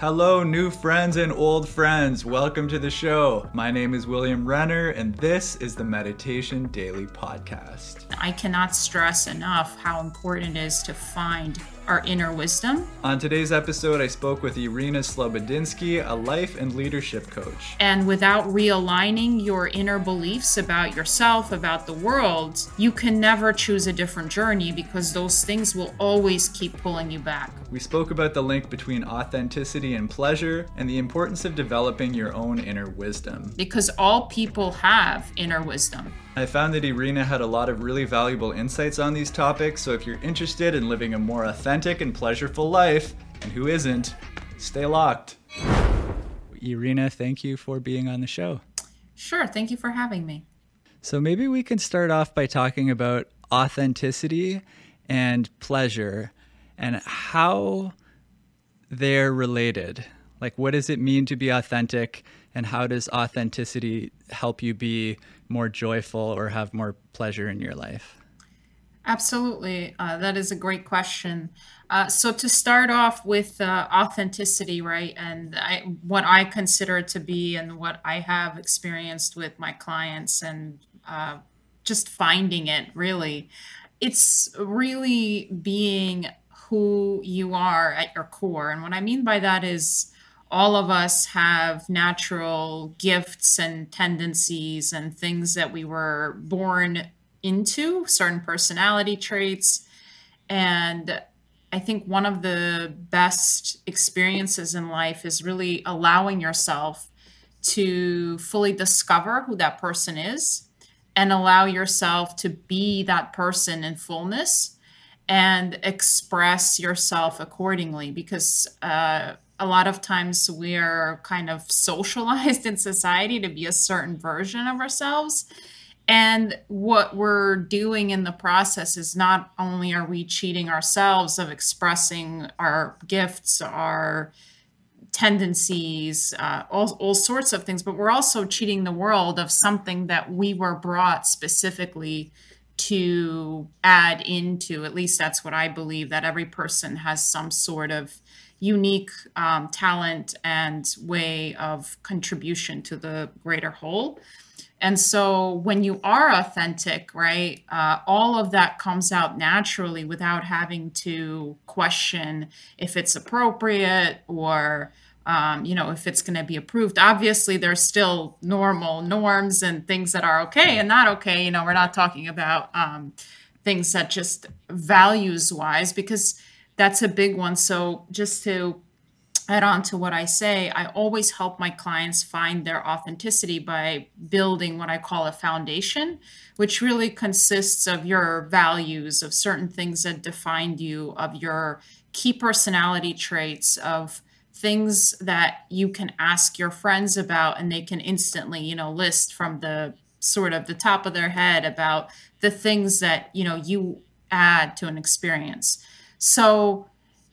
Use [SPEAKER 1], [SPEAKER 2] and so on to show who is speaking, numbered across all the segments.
[SPEAKER 1] Hello, new friends and old friends. Welcome to the show. My name is William Renner, and this is the Meditation Daily Podcast.
[SPEAKER 2] I cannot stress enough how important it is to find our inner wisdom.
[SPEAKER 1] On today's episode, I spoke with Irina Slobodinsky, a life and leadership coach.
[SPEAKER 2] And without realigning your inner beliefs about yourself, about the world, you can never choose a different journey because those things will always keep pulling you back.
[SPEAKER 1] We spoke about the link between authenticity and pleasure and the importance of developing your own inner wisdom.
[SPEAKER 2] Because all people have inner wisdom.
[SPEAKER 1] I found that Irina had a lot of really valuable insights on these topics, so if you're interested in living a more authentic and pleasureful life, and who isn't, stay locked. Irina, thank you for being on the show.
[SPEAKER 2] Sure, thank you for having me.
[SPEAKER 1] So maybe we can start off by talking about authenticity and pleasure and how they're related. Like, what does it mean to be authentic, and how does authenticity help you be more joyful or have more pleasure in your life?
[SPEAKER 2] Absolutely. Uh, that is a great question. Uh, so, to start off with uh, authenticity, right, and I, what I consider to be and what I have experienced with my clients and uh, just finding it really, it's really being who you are at your core. And what I mean by that is, all of us have natural gifts and tendencies and things that we were born into, certain personality traits. And I think one of the best experiences in life is really allowing yourself to fully discover who that person is and allow yourself to be that person in fullness and express yourself accordingly because uh, a lot of times we are kind of socialized in society to be a certain version of ourselves. And what we're doing in the process is not only are we cheating ourselves of expressing our gifts our tendencies uh, all, all sorts of things but we're also cheating the world of something that we were brought specifically to add into. At least that's what i believe that every person has some sort of unique um, talent and way of contribution to the greater whole. And so when you are authentic, right, uh, all of that comes out naturally without having to question if it's appropriate or, um, you know, if it's going to be approved. Obviously, there's still normal norms and things that are okay and not okay. You know, we're not talking about um, things that just values wise, because that's a big one. So just to add on to what I say, I always help my clients find their authenticity by building what I call a foundation, which really consists of your values, of certain things that define you, of your key personality traits, of things that you can ask your friends about and they can instantly, you know, list from the sort of the top of their head about the things that, you know, you add to an experience. So,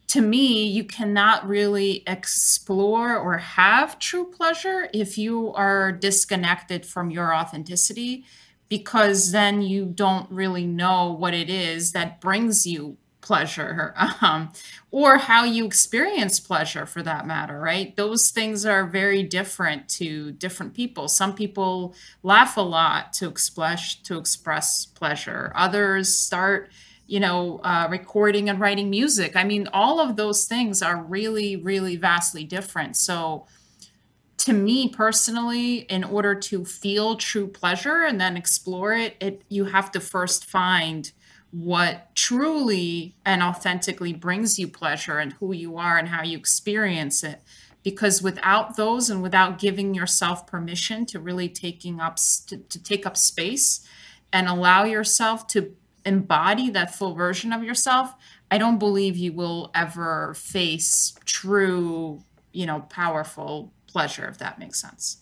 [SPEAKER 2] to me, you cannot really explore or have true pleasure if you are disconnected from your authenticity, because then you don't really know what it is that brings you pleasure um, or how you experience pleasure for that matter right? Those things are very different to different people. Some people laugh a lot to express to express pleasure. Others start you know, uh, recording and writing music. I mean, all of those things are really, really vastly different. So, to me personally, in order to feel true pleasure and then explore it, it you have to first find what truly and authentically brings you pleasure and who you are and how you experience it because without those and without giving yourself permission to really taking up to, to take up space and allow yourself to embody that full version of yourself, I don't believe you will ever face true, you know, powerful pleasure, if that makes sense.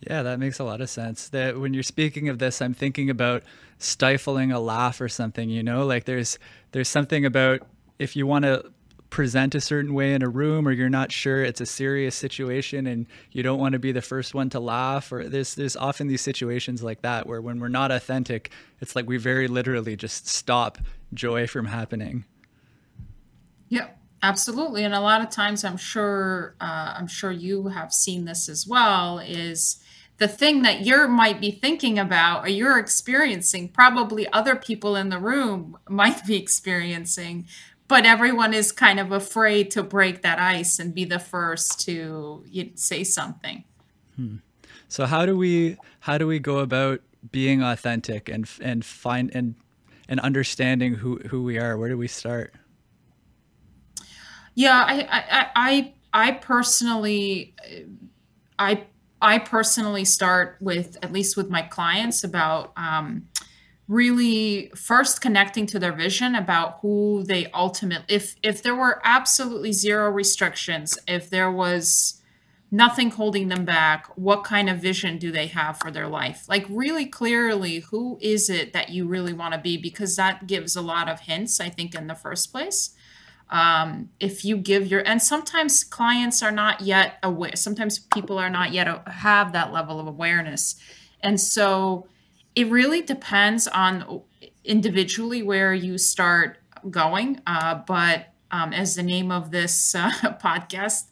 [SPEAKER 1] Yeah, that makes a lot of sense. That when you're speaking of this, I'm thinking about stifling a laugh or something, you know, like there's there's something about if you want to present a certain way in a room or you're not sure it's a serious situation and you don't want to be the first one to laugh or there's there's often these situations like that where when we're not authentic it's like we very literally just stop joy from happening.
[SPEAKER 2] Yeah Absolutely, and a lot of times, I'm sure, uh, I'm sure you have seen this as well, is the thing that you're might be thinking about or you're experiencing, probably other people in the room might be experiencing, but everyone is kind of afraid to break that ice and be the first to say something.
[SPEAKER 1] So how do we how do we go about being authentic and and find and and understanding who who we are? Where do we start?
[SPEAKER 2] Yeah, I I I I I personally, I I personally start with, at least with my clients, about um, really first connecting to their vision about who they ultimately if if there were absolutely zero restrictions, if there was nothing holding them back, what kind of vision do they have for their life? Like really clearly, who is it that you really want to be? Because that gives a lot of hints, I think, in the first place um, if you give your and sometimes clients are not yet aware sometimes people are not yet have that level of awareness and so it really depends on individually where you start going uh, but um, as the name of this uh, podcast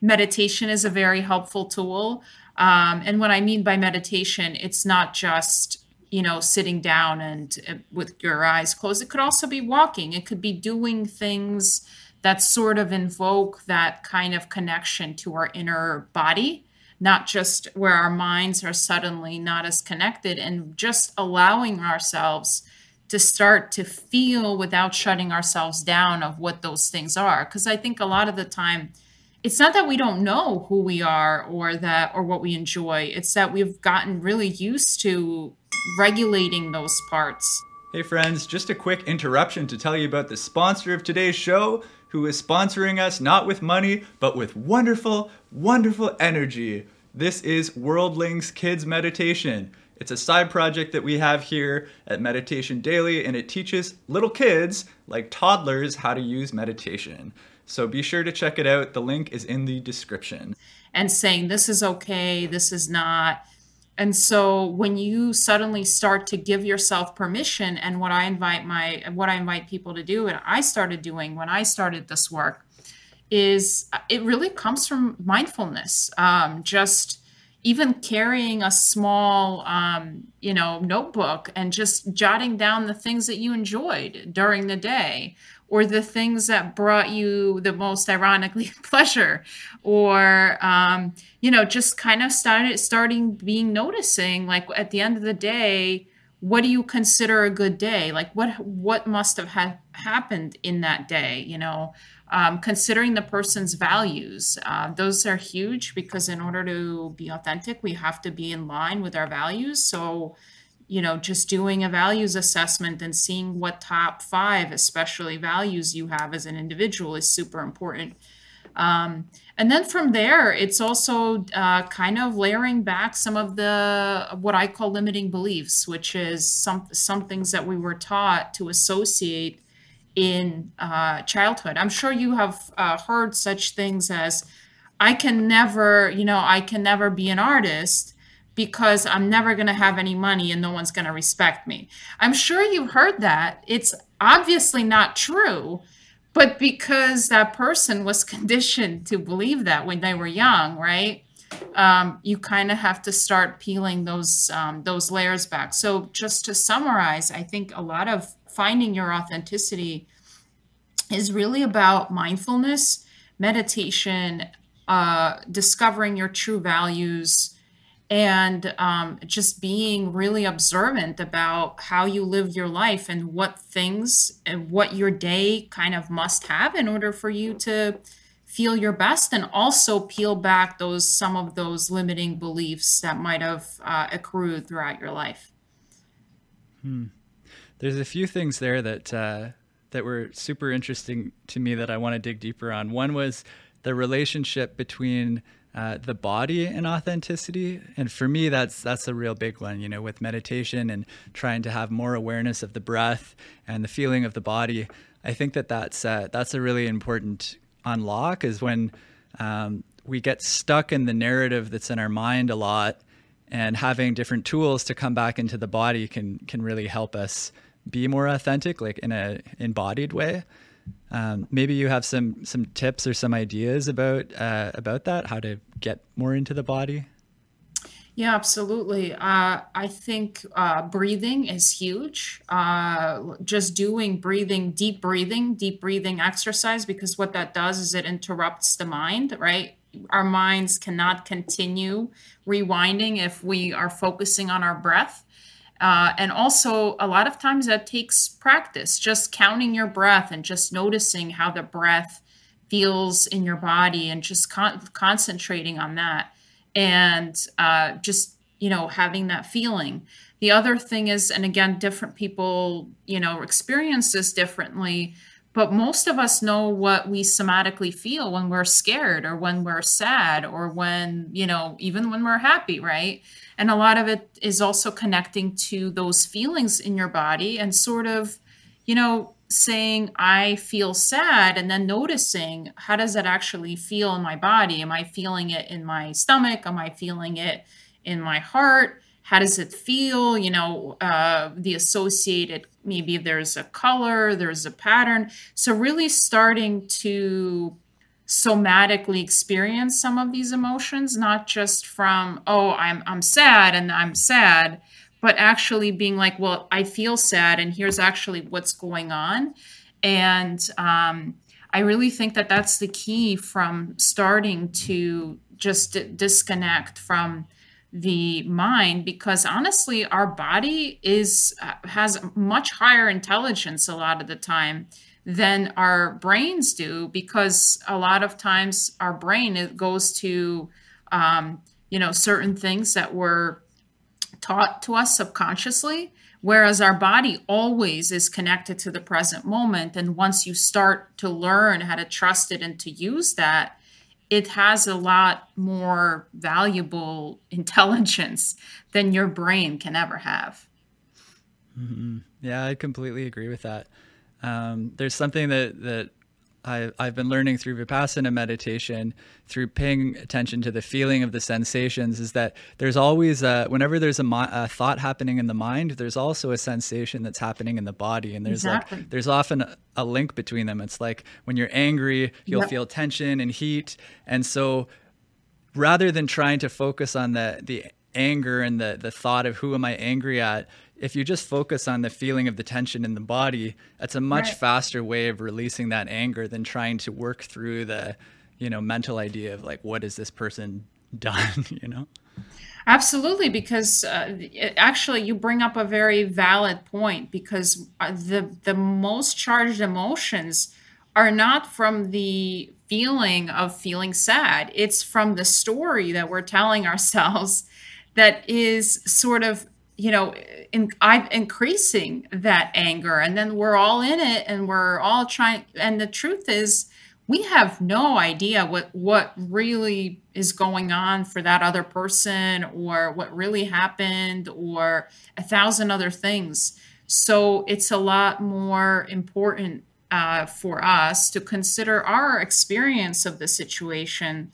[SPEAKER 2] meditation is a very helpful tool um, and what i mean by meditation it's not just you know, sitting down and uh, with your eyes closed. It could also be walking. It could be doing things that sort of invoke that kind of connection to our inner body, not just where our minds are suddenly not as connected, and just allowing ourselves to start to feel without shutting ourselves down of what those things are. Because I think a lot of the time, it's not that we don't know who we are or that or what we enjoy it's that we've gotten really used to regulating those parts.
[SPEAKER 1] Hey, friends, just a quick interruption to tell you about the sponsor of today's show, who is sponsoring us not with money, but with wonderful, wonderful energy. This is Worldlings Kids Meditation. It's a side project that we have here at Meditation Daily, and it teaches little kids, like toddlers, how to use meditation. So be sure to check it out. The link is in the description.
[SPEAKER 2] And saying, this is okay, this is not and so when you suddenly start to give yourself permission and what I invite my what I invite people to do and I started doing when I started this work is it really comes from mindfulness. Um, just even carrying a small um, you know notebook and just jotting down the things that you enjoyed during the day or the things that brought you the most ironically pleasure or um, you know just kind of started starting being noticing like at the end of the day what do you consider a good day like what what must have ha- happened in that day you know um, considering the person's values uh, those are huge because in order to be authentic we have to be in line with our values so you know, just doing a values assessment and seeing what top five, especially values you have as an individual, is super important. Um, and then from there, it's also uh, kind of layering back some of the what I call limiting beliefs, which is some some things that we were taught to associate in uh, childhood. I'm sure you have uh, heard such things as, "I can never," you know, "I can never be an artist." because I'm never going to have any money and no one's going to respect me. I'm sure you've heard that. It's obviously not true, but because that person was conditioned to believe that when they were young, right? Um, you kind of have to start peeling those um, those layers back. So just to summarize, I think a lot of finding your authenticity is really about mindfulness, meditation, uh, discovering your true values, and um, just being really observant about how you live your life and what things and what your day kind of must have in order for you to feel your best and also peel back those some of those limiting beliefs that might have uh, accrued throughout your life
[SPEAKER 1] hmm. there's a few things there that uh, that were super interesting to me that i want to dig deeper on one was the relationship between uh, the body and authenticity. And for me, that's that's a real big one. You know, with meditation and trying to have more awareness of the breath and the feeling of the body. I think that that's uh, that's a really important unlock. Is when um, we get stuck in the narrative that's in our mind a lot, and having different tools to come back into the body can can really help us be more authentic, like in a embodied way. Um, maybe you have some some tips or some ideas about uh, about that, how to get more into the body.
[SPEAKER 2] Yeah, absolutely. Uh, I think uh, breathing is huge. Uh, just doing breathing, deep breathing, deep breathing exercise, because what that does is it interrupts the mind, right? Our minds cannot continue rewinding if we are focusing on our breath. Uh, and also, a lot of times that takes practice, just counting your breath and just noticing how the breath feels in your body and just con- concentrating on that and uh, just you know having that feeling. The other thing is and again different people you know experience this differently but most of us know what we somatically feel when we're scared or when we're sad or when you know even when we're happy right? And a lot of it is also connecting to those feelings in your body and sort of you know saying I feel sad and then noticing how does that actually feel in my body? Am I feeling it in my stomach? Am I feeling it in my heart? How does it feel? You know, uh, the associated, maybe there's a color, there's a pattern. So, really starting to somatically experience some of these emotions, not just from, oh, I'm, I'm sad and I'm sad, but actually being like, well, I feel sad, and here's actually what's going on. And um, I really think that that's the key from starting to just d- disconnect from the mind because honestly our body is uh, has much higher intelligence a lot of the time than our brains do because a lot of times our brain it goes to um, you know certain things that were taught to us subconsciously, whereas our body always is connected to the present moment. And once you start to learn how to trust it and to use that, it has a lot more valuable intelligence than your brain can ever have.
[SPEAKER 1] Mm-hmm. Yeah, I completely agree with that. Um, there's something that that I, I've been learning through Vipassana meditation, through paying attention to the feeling of the sensations, is that there's always, a, whenever there's a, a, thought happening in the mind, there's also a sensation that's happening in the body. And there's exactly. like, there's often a, a, link between them. It's like when you're angry, you'll yep. feel tension and heat. And so rather than trying to focus on the, the anger and the, the thought of who am I angry at, if you just focus on the feeling of the tension in the body, that's a much right. faster way of releasing that anger than trying to work through the, you know, mental idea of like, what has this person done, you know?
[SPEAKER 2] Absolutely, because uh, it, actually you bring up a very valid point because uh, the the most charged emotions are not from the feeling of feeling sad. It's from the story that we're telling ourselves that is sort of you know in, i'm increasing that anger and then we're all in it and we're all trying and the truth is we have no idea what what really is going on for that other person or what really happened or a thousand other things. So it's a lot more important uh, for us to consider our experience of the situation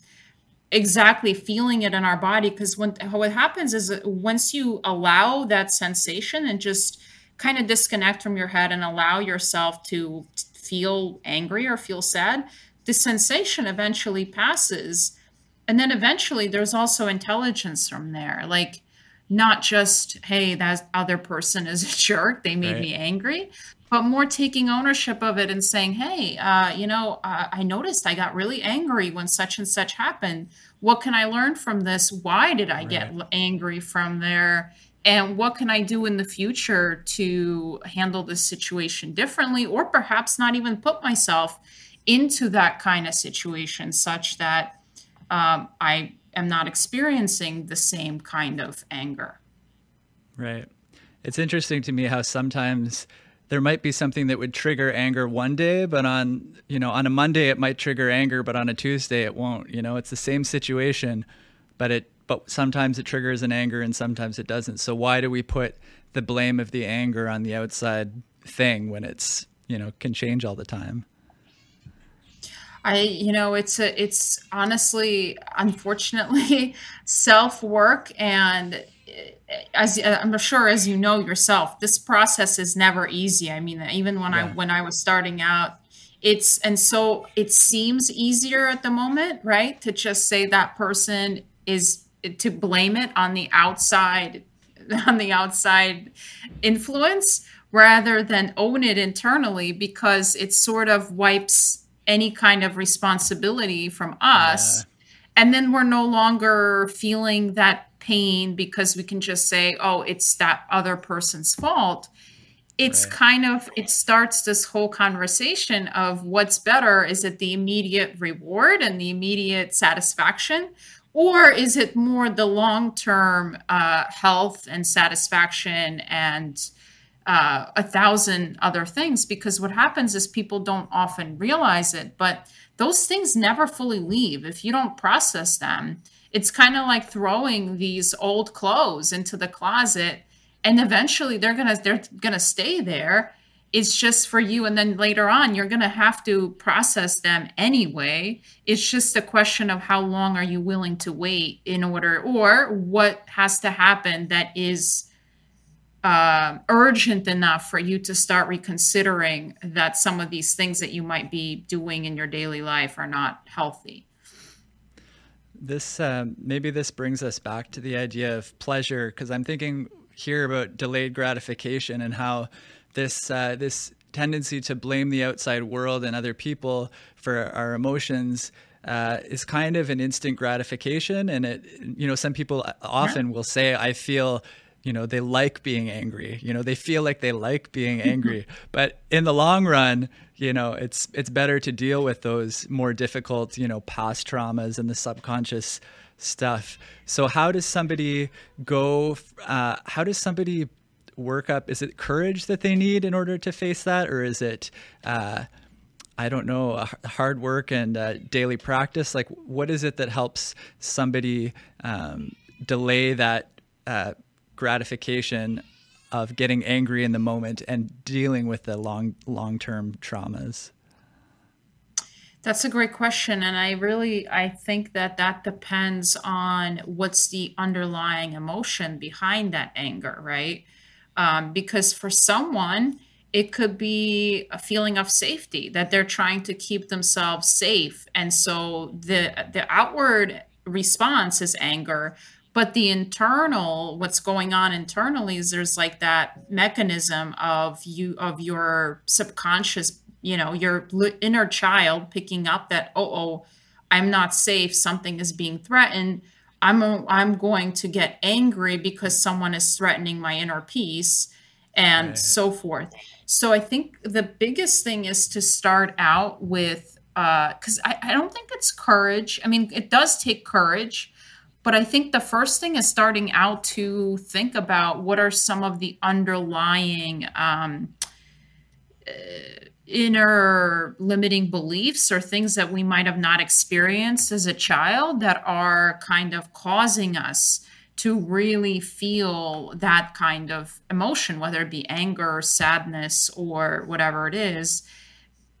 [SPEAKER 2] exactly feeling it in our body because when what happens is uh, once you allow that sensation and just kind of disconnect from your head and allow yourself to feel angry or feel sad the sensation eventually passes and then eventually there's also intelligence from there like not just hey that other person is a jerk they made right. me angry but more taking ownership of it and saying, hey, uh, you know, uh, I noticed I got really angry when such and such happened. What can I learn from this? Why did I right. get angry from there? And what can I do in the future to handle this situation differently, or perhaps not even put myself into that kind of situation such that um, I am not experiencing the same kind of anger?
[SPEAKER 1] Right. It's interesting to me how sometimes there might be something that would trigger anger one day, but on you know on a Monday it might trigger anger, but on a Tuesday it won't. You know, it's the same situation, but it but sometimes it triggers an anger and sometimes it doesn't. So why do we put the blame of the anger on the outside thing when it's you know can change all the time?
[SPEAKER 2] I, you know, it's a, it's honestly, unfortunately, self work and as I'm sure as you know yourself, this process is never easy. I mean, even when yeah. I when I was starting out it's and so it seems easier at the moment right to just say that person is to blame it on the outside on the outside influence rather than own it internally because it sort of wipes any kind of responsibility from us yeah. and then we're no longer feeling that pain because we can just say oh it's that other person's fault. It's right. kind of it starts this whole conversation of what's better is it the immediate reward and the immediate satisfaction or is it more the long-term uh, health and satisfaction and uh, a thousand other things? Because what happens is people don't often realize it but those things never fully leave. If you don't process them it's kind of like throwing these old clothes into the closet and eventually they're gonna they're gonna stay there. It's just for you and then later on you're gonna have to process them anyway. It's just a question of how long are you willing to wait in order or what has to happen that is uh, urgent enough for you to start reconsidering that some of these things that you might be doing in your daily life are not healthy
[SPEAKER 1] this um, maybe this brings us back to the idea of pleasure because i'm thinking here about delayed gratification and how this uh, this tendency to blame the outside world and other people for our emotions uh, is kind of an instant gratification and it you know some people often yeah. will say i feel you know they like being angry you know they feel like they like being angry but in the long run you know it's it's better to deal with those more difficult you know past traumas and the subconscious stuff. So how does somebody go? Uh, how does somebody work up? Is it courage that they need in order to face that, or is it? Uh, I don't know, hard work and uh, daily practice. Like, what is it that helps somebody um, delay that uh, gratification of getting angry in the moment and dealing with the long long term traumas?
[SPEAKER 2] That's a great question. And I really, I think that that depends on what's the underlying emotion behind that anger, right? Um, because for someone, it could be a feeling of safety that they're trying to keep themselves safe. And so the, the outward response is anger, but the internal what's going on internally is there's like that mechanism of you of your subconscious you know your inner child picking up that oh oh i'm not safe. Something is being threatened. I'm a, i'm going to get angry because someone is threatening my inner peace and right. so forth. So i think the biggest thing is to start out with because uh, I, I don't think it's courage. I mean it does take courage but i think the first thing is starting out to think about what are some of the underlying um, uh, inner limiting beliefs or things that we might have not experienced as a child that are kind of causing us to really feel that kind of emotion, whether it be anger, or sadness, or whatever it is,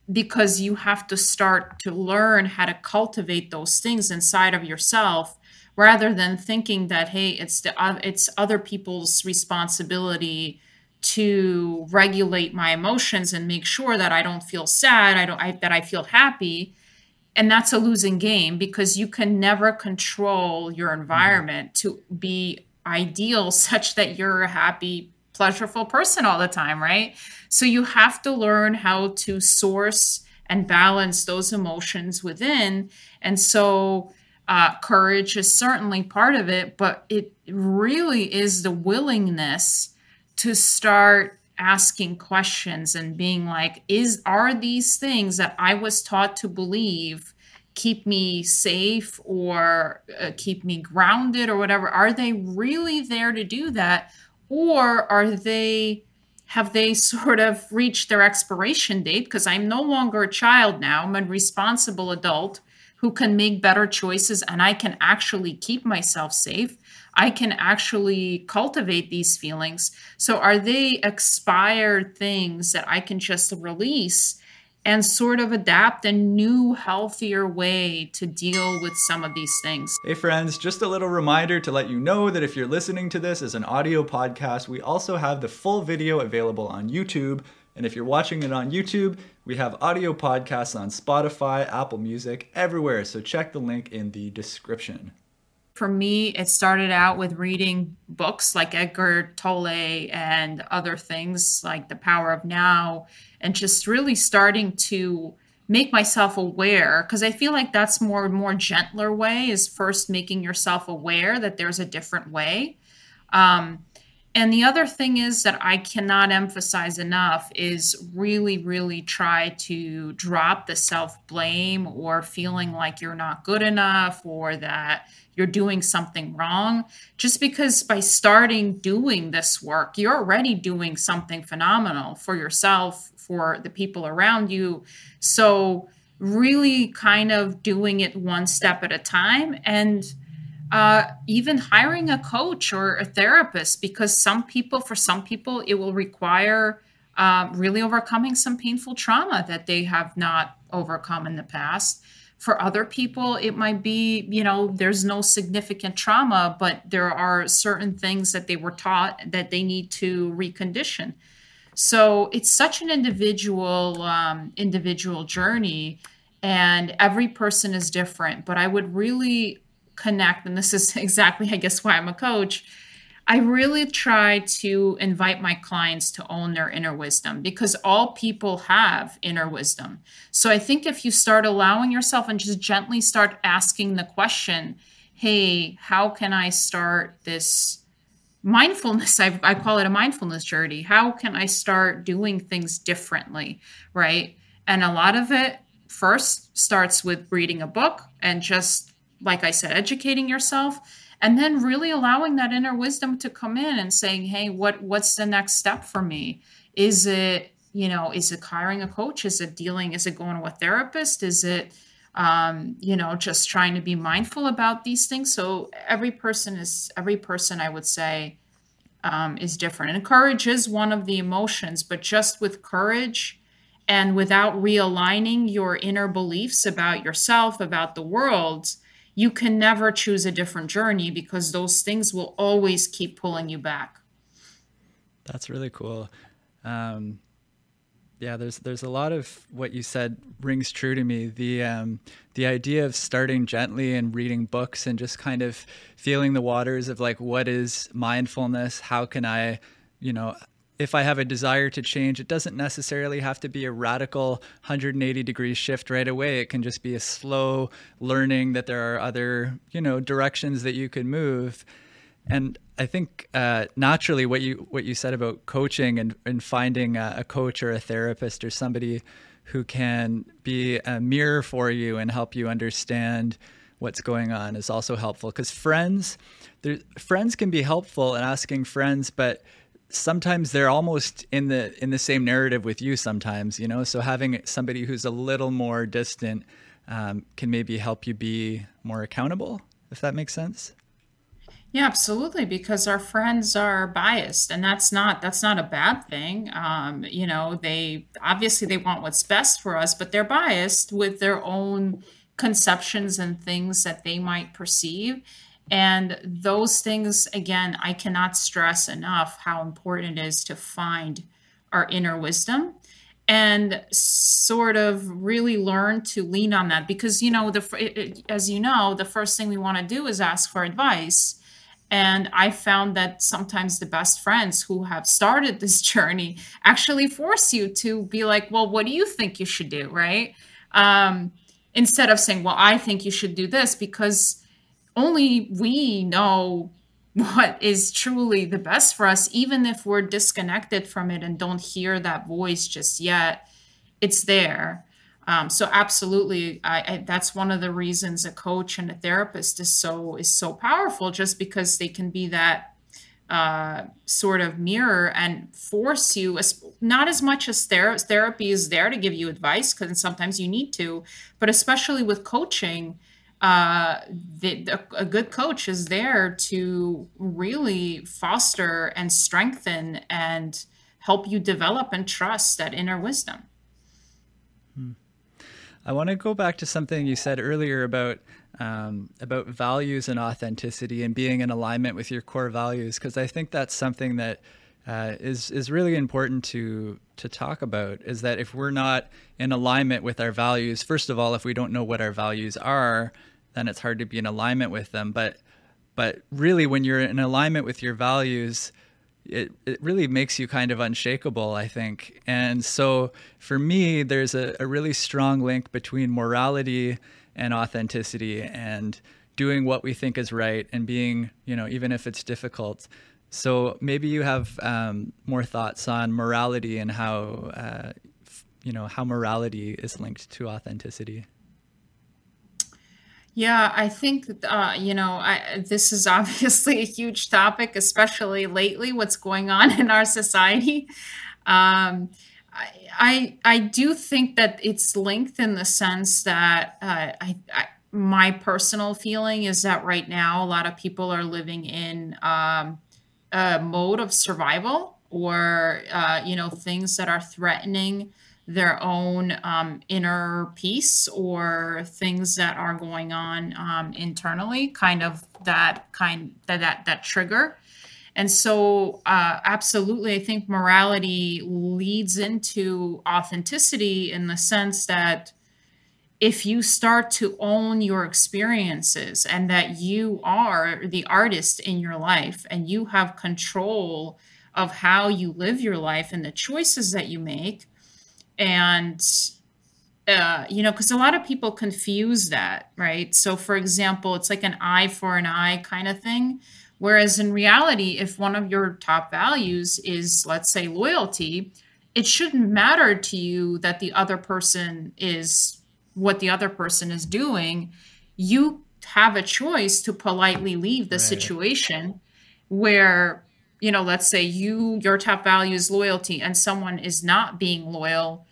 [SPEAKER 2] because you have to start to learn how to cultivate those things inside of yourself rather than thinking that hey it's the it's other people's responsibility to regulate my emotions and make sure that I don't feel sad, I don't I, that I feel happy. And that's a losing game because you can never control your mm-hmm. environment mm-hmm. to be ideal such that you're a happy, pleasureful person all the time, right? So you have to learn how to source and balance those emotions within. And so uh, courage is certainly part of it, but it really is the willingness to start asking questions and being like is are these things that i was taught to believe keep me safe or uh, keep me grounded or whatever? Are they really there to do that? Or are they have they sort of reached their expiration date? Because i'm no longer a child now. I'm a responsible adult who can make better choices and i can actually keep myself safe I can actually cultivate these feelings. So, are they expired things that I can just release and sort of adapt a new, healthier way to deal with some of these things?
[SPEAKER 1] Hey, friends, just a little reminder to let you know that if you're listening to this as an audio podcast, we also have the full video available on YouTube. And if you're watching it on YouTube, We have audio podcasts on Spotify, Apple Music, everywhere. So check the link in the description.
[SPEAKER 2] For me, it started out with reading books like Eckhart Tolle and other things like The Power of Now, and just really starting to make myself aware because i feel like that's more more gentler way is first making yourself aware that there's a different way um, and the other thing is that i cannot emphasize enough is really really try to drop the self blame or feeling like you're not good enough or that you're doing something wrong just because by starting doing this work you're already doing something phenomenal for yourself for the people around you. So, really kind of doing it one step at a time and uh, even hiring a coach or a therapist because some people, for some people, it will require uh, really overcoming some painful trauma that they have not overcome in the past. For other people, it might be, you know, there's no significant trauma, but there are certain things that they were taught that they need to recondition. So it's such an individual um, individual journey, and every person is different. But I would really connect, and this is exactly, I guess, why I'm a coach. I really try to invite my clients to own their inner wisdom because all people have inner wisdom. So I think if you start allowing yourself and just gently start asking the question, hey, how can I start this mindfulness I, I call it a mindfulness journey how can i start doing things differently right and a lot of it first starts with reading a book and just like i said educating yourself and then really allowing that inner wisdom to come in and saying hey what what's the next step for me is it you know is it hiring a coach is it dealing is it going to a therapist is it um, you know, just trying to be mindful about these things. So every person is every person, I would say, um, is different. And courage is one of the emotions, but just with courage and without realigning your inner beliefs about yourself, about the world, you can never choose a different journey because those things will always keep pulling you back.
[SPEAKER 1] That's really cool. Um, yeah, there's there's a lot of what you said rings true to me. The um, the idea of starting gently and reading books and just kind of feeling the waters of like what is mindfulness? How can I, you know, if I have a desire to change, it doesn't necessarily have to be a radical 180 degree shift right away. It can just be a slow learning that there are other, you know, directions that you can move. And I think uh, naturally, what you what you said about coaching and, and finding a, a, coach or a therapist or somebody who can be a mirror for you and help you understand what's going on is also helpful. Because friends, friends can be helpful in asking friends, but sometimes they're almost in the in the same narrative with you. Sometimes, you know, so having somebody who's a little more distant um, can maybe help you be more accountable, if that makes sense.
[SPEAKER 2] Yeah, absolutely, because our friends are biased, and that's not that's not a bad thing. Um, you know, they obviously they want what's best for us, but they're biased with their own conceptions and things that they might perceive. And those things, again, I cannot stress enough how important it is to find our inner wisdom and sort of really learn to lean on that because you know the as you know the first thing we want to do is ask for advice and I found that sometimes the best friends who have started this journey actually force you to be like, well, what do you think you should do? Right. Um, instead of saying, well, I think you should do this, because only we know what is truly the best for us, even if we're disconnected from it and don't hear that voice just yet, it's there. Um, so absolutely, I, I, that's one of the reasons a coach and a therapist is so is so powerful, just because they can be that uh, sort of mirror and force you. as, Not as much as ther- therapy is there to give you advice, because sometimes you need to, but especially with coaching, uh, the, a good coach is there to really foster and strengthen and help you develop and trust that inner wisdom.
[SPEAKER 1] Hmm. I want to go back to something you said earlier about um, about values and authenticity and being in alignment with your core values because I think that's something that uh, is is really important to to talk about. Is that if we're not in alignment with our values, first of all, if we don't know what our values are, then it's hard to be in alignment with them. But but really, when you're in alignment with your values, it, it really makes you kind of unshakable, I think. And so for me, there's a, a really strong link between morality and authenticity and doing what we think is right and being, you know, even if it's difficult. So maybe you have um, more thoughts on morality and how, uh, you know, how morality is linked to authenticity.
[SPEAKER 2] Yeah, I think uh, you know I, this is obviously a huge topic, especially lately. What's going on in our society? Um, I, I, I do think that it's linked in the sense that uh, I, I, my personal feeling is that right now a lot of people are living in um, a mode of survival or uh, you know things that are threatening their own um, inner peace or things that are going on um, internally kind of that kind that that, that trigger. And so uh, absolutely i think morality leads into authenticity in the sense that if you start to own your experiences and that you are the artist in your life and you have control of how you live your life and the choices that you make and uh, you know because a lot of people confuse that right? So for example it's like an eye for an eye kind of thing. Whereas in reality if one of your top values is let's say loyalty it shouldn't matter to you that the other person is what the other person is doing. You have a choice to politely leave the right. situation where you know let's say you your top value is loyalty and someone is not being loyal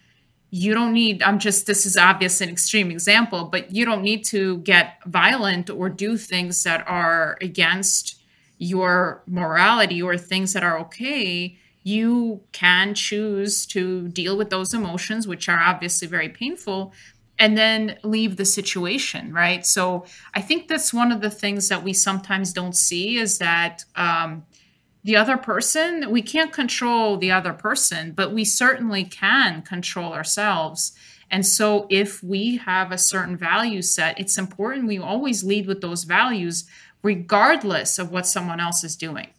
[SPEAKER 2] you don't need i'm just this is obvious an extreme example but you don't need to get violent or do things that are against your morality or things that are okay. You can choose to deal with those emotions which are obviously very painful and then leave the situation right? So i think that's one of the things that we sometimes don't see is that um, the other person we can't control the other person but we certainly can control ourselves and so if we have a certain value set it's important we always lead with those values regardless of what someone else is doing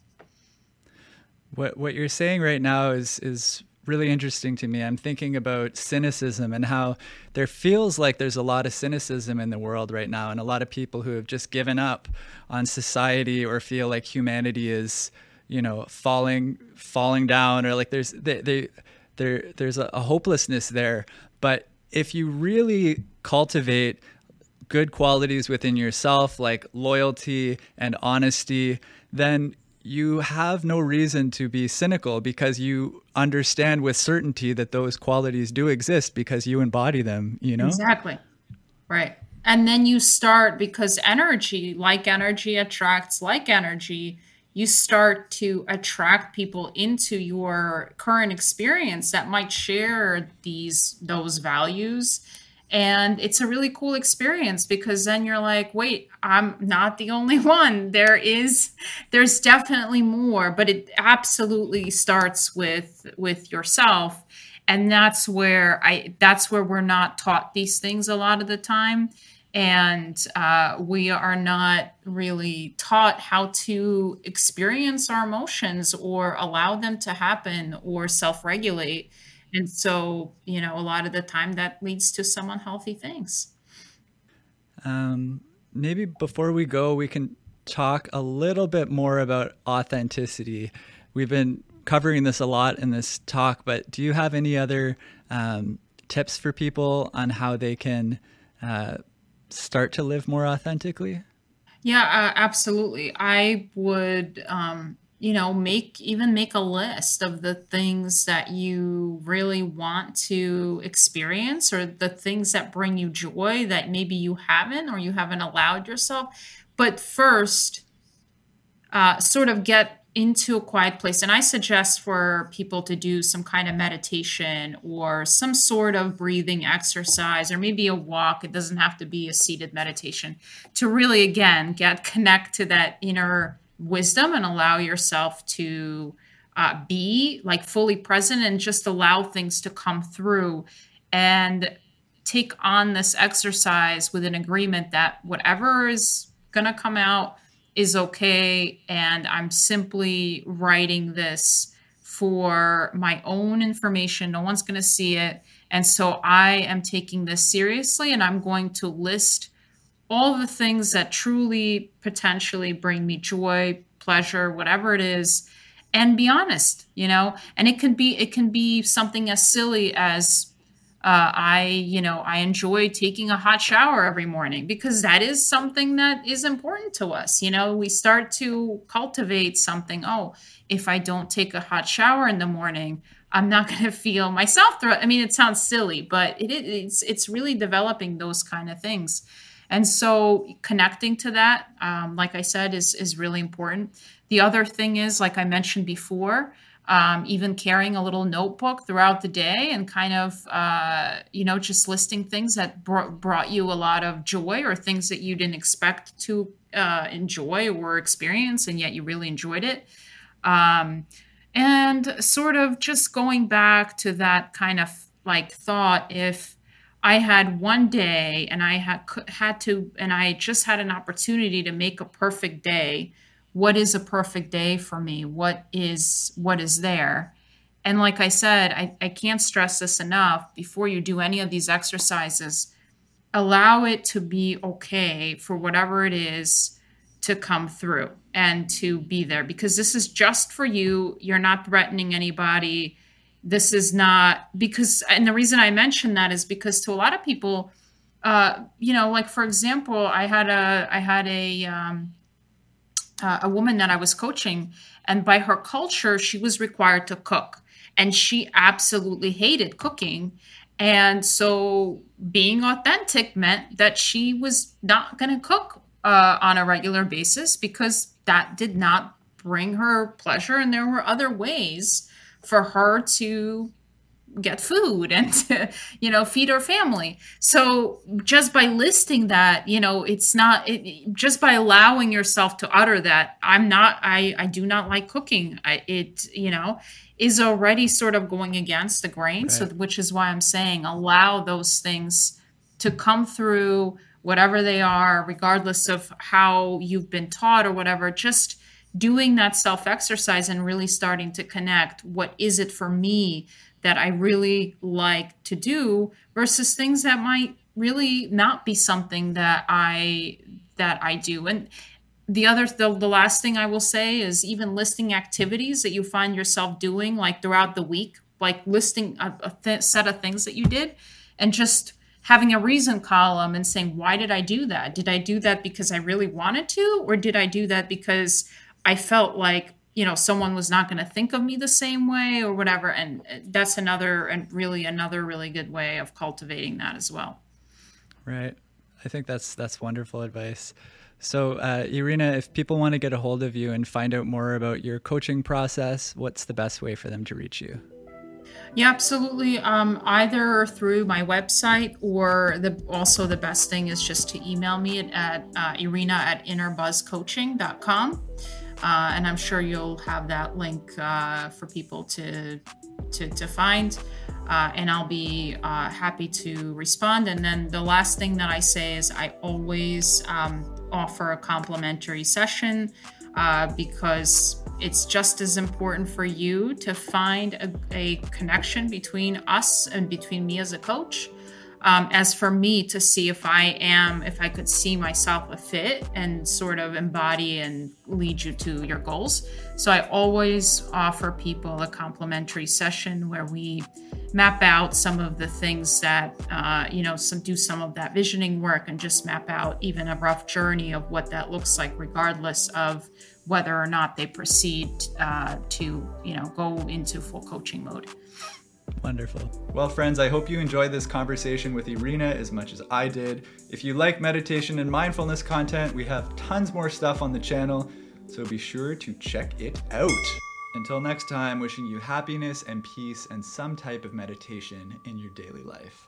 [SPEAKER 1] what what you're saying right now is is really interesting to me. I'm thinking about cynicism and how there feels like there's a lot of cynicism in the world right now, and a lot of people who have just given up on society or feel like humanity is you know falling falling down or like there's they, they there there's a, a hopelessness there. But if you really cultivate good qualities within yourself like loyalty and honesty then you have no reason to be cynical because you understand with certainty that those qualities do exist because you embody them you know?
[SPEAKER 2] Exactly. Right. And then you start because energy like energy attracts like energy you start to attract people into your current experience that might share these those values. And it's a really cool experience because then you're like wait i'm not the only one. There is there's definitely more but it absolutely starts with with yourself. And that's where i that's where we're not taught these things a lot of the time and uh, we are not really taught how to experience our emotions or allow them to happen or self-regulate. And so you know a lot of the time that leads to some unhealthy things.
[SPEAKER 1] Um, maybe before we go we can talk a little bit more about authenticity. We've been covering this a lot in this talk but do you have any other um, tips for people on how they can uh, start to live more authentically?
[SPEAKER 2] Yeah, uh, absolutely. I would, um, you know, make even make a list of the things that you really want to experience or the things that bring you joy that maybe you haven't or you haven't allowed yourself. But first, uh, sort of get into a quiet place. And I suggest for people to do some kind of meditation or some sort of breathing exercise or maybe a walk. It doesn't have to be a seated meditation to really, again, get connect to that inner wisdom and allow yourself to uh, be like fully present and just allow things to come through and take on this exercise with an agreement that whatever is going to come out is okay. And I'm simply writing this for my own information. No one's going to see it. And so I am taking this seriously and I'm going to list all the things that truly potentially bring me joy, pleasure, whatever it is, and be honest, you know. And it can be it can be something as silly as uh, I, you know, I enjoy taking a hot shower every morning because that is something that is important to us. You know, we start to cultivate something. Oh, if I don't take a hot shower in the morning, I'm not going to feel myself. I mean, it sounds silly, but it, it's it's really developing those kind of things. And so connecting to that, um, like I said, is is really important. The other thing is, like I mentioned before, um, even carrying a little notebook throughout the day and kind of, uh, you know, just listing things that br- brought you a lot of joy or things that you didn't expect to uh, enjoy or experience, and yet you really enjoyed it. Um, and sort of just going back to that kind of like thought if I had one day and I had had to and I just had an opportunity to make a perfect day what is a perfect day for me? What is what is there? And like i said I, I can't stress this enough before you do any of these exercises allow it to be okay for whatever it is to come through and to be there because this is just for you. You're not threatening anybody. This is not because and the reason i mention that is because to a lot of people uh you know like for example i had a i had a um uh, a woman that I was coaching, and by her culture, she was required to cook, and she absolutely hated cooking. And so, being authentic meant that she was not going to cook uh, on a regular basis because that did not bring her pleasure, and there were other ways for her to get food and to, you know feed our family. So just by listing that you know it's not it, just by allowing yourself to utter that i'm not i i do not like cooking. I, it you know is already sort of going against the grain. Right. so which is why i'm saying allow those things to come through whatever they are regardless of how you've been taught or whatever. Just doing that self exercise and really starting to connect what is it for me that I really like to do versus things that might really not be something that I that I do. And the other the, the last thing I will say is even listing activities that you find yourself doing like throughout the week, like listing a, a th- set of things that you did and just having a reason column and saying why did I do that? Did I do that because I really wanted to or did I do that because I felt like you know someone was not going to think of me the same way or whatever and uh, that's another and really another really good way of cultivating that as well.
[SPEAKER 1] Right. I think that's that's wonderful advice. So uh, irina if people want to get a hold of you and find out more about your coaching process what's the best way for them to reach you?
[SPEAKER 2] Yeah, absolutely. Um, either through my website or the also the best thing is just to email me at, at uh, irina at innerbuzzcoaching.com uh, and I'm sure you'll have that link uh, for people to to, to find. Uh, and I'll be uh, happy to respond. And then the last thing that I say is I always um, offer a complimentary session uh, because it's just as important for you to find a, a connection between us and between me as a coach um, as for me to see if I am, if I could see myself a fit and sort of embody and lead you to your goals. So I always offer people a complimentary session where we map out some of the things that, uh, you know, some do some of that visioning work and just map out even a rough journey of what that looks like, regardless of whether or not they proceed uh, to, you know, go into full coaching mode.
[SPEAKER 1] Wonderful. Well, friends, I hope you enjoyed this conversation with Irina as much as I did. If you like meditation and mindfulness content, we have tons more stuff on the channel, so be sure to check it out. Until next time, wishing you happiness and peace and some type of meditation in your daily life.